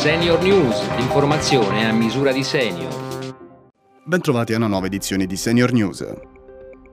Senior News, l'informazione a misura di senior. Bentrovati a una nuova edizione di Senior News.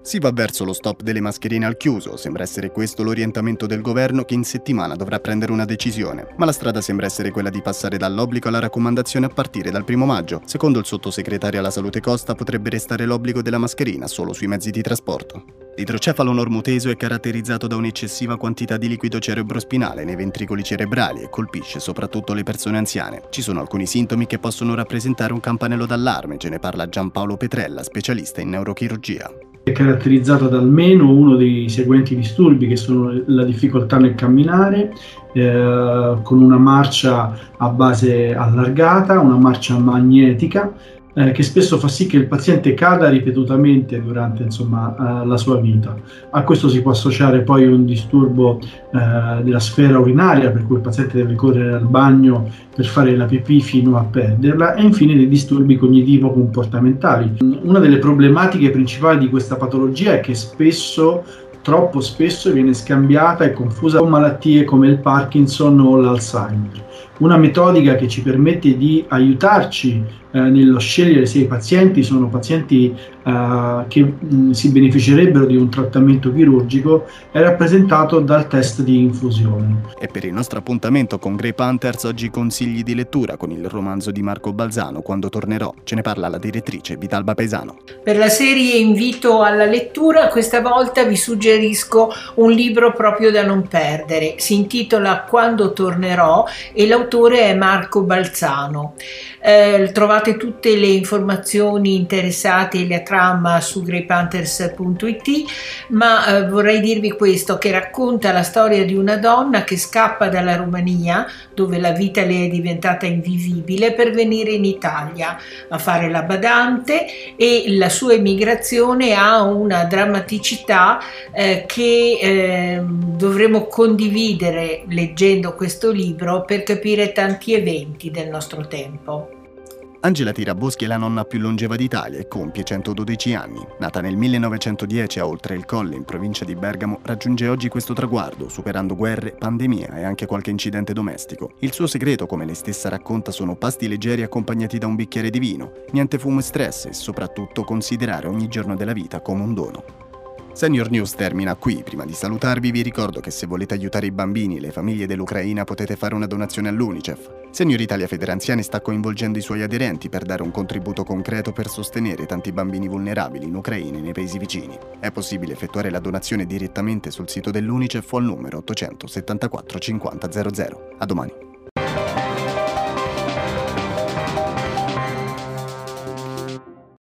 Si va verso lo stop delle mascherine al chiuso, sembra essere questo l'orientamento del governo che in settimana dovrà prendere una decisione, ma la strada sembra essere quella di passare dall'obbligo alla raccomandazione a partire dal primo maggio. Secondo il sottosegretario alla salute Costa potrebbe restare l'obbligo della mascherina solo sui mezzi di trasporto. L'idrocefalo normoteso è caratterizzato da un'eccessiva quantità di liquido cerebrospinale nei ventricoli cerebrali e colpisce soprattutto le persone anziane. Ci sono alcuni sintomi che possono rappresentare un campanello d'allarme, ce ne parla Giampaolo Petrella, specialista in neurochirurgia è caratterizzata da almeno uno dei seguenti disturbi che sono la difficoltà nel camminare eh, con una marcia a base allargata, una marcia magnetica eh, che spesso fa sì che il paziente cada ripetutamente durante insomma, eh, la sua vita. A questo si può associare poi un disturbo eh, della sfera urinaria, per cui il paziente deve correre al bagno per fare la pipì fino a perderla, e infine dei disturbi cognitivo-comportamentali. Una delle problematiche principali di questa patologia è che spesso troppo spesso viene scambiata e confusa con malattie come il Parkinson o l'Alzheimer. Una metodica che ci permette di aiutarci eh, nello scegliere se i pazienti sono pazienti eh, che mh, si beneficerebbero di un trattamento chirurgico è rappresentato dal test di infusione. E per il nostro appuntamento con Grey Panthers oggi consigli di lettura con il romanzo di Marco Balzano Quando tornerò. Ce ne parla la direttrice Vitalba Pesano. Per la serie Invito alla lettura questa volta vi suggerisco un libro proprio da non perdere. Si intitola Quando tornerò e l'autore è Marco Balzano. Eh, trovate tutte le informazioni interessate e la trama su greypanthers.it, ma eh, vorrei dirvi questo, che racconta la storia di una donna che scappa dalla Romania, dove la vita le è diventata invivibile, per venire in Italia a fare la badante e la sua emigrazione ha una drammaticità eh, che eh, dovremo condividere leggendo questo libro per capire tanti eventi del nostro tempo. Angela Tiraboschi è la nonna più longeva d'Italia e compie 112 anni. Nata nel 1910 a Oltre il Colle, in provincia di Bergamo, raggiunge oggi questo traguardo, superando guerre, pandemia e anche qualche incidente domestico. Il suo segreto, come lei stessa racconta, sono pasti leggeri accompagnati da un bicchiere di vino, niente fumo e stress e soprattutto considerare ogni giorno della vita come un dono. Senior News termina qui. Prima di salutarvi vi ricordo che se volete aiutare i bambini e le famiglie dell'Ucraina potete fare una donazione all'UNICEF. Senior Italia Federanziani sta coinvolgendo i suoi aderenti per dare un contributo concreto per sostenere tanti bambini vulnerabili in Ucraina e nei paesi vicini. È possibile effettuare la donazione direttamente sul sito dell'UNICEF o al numero 874 50 00. A domani.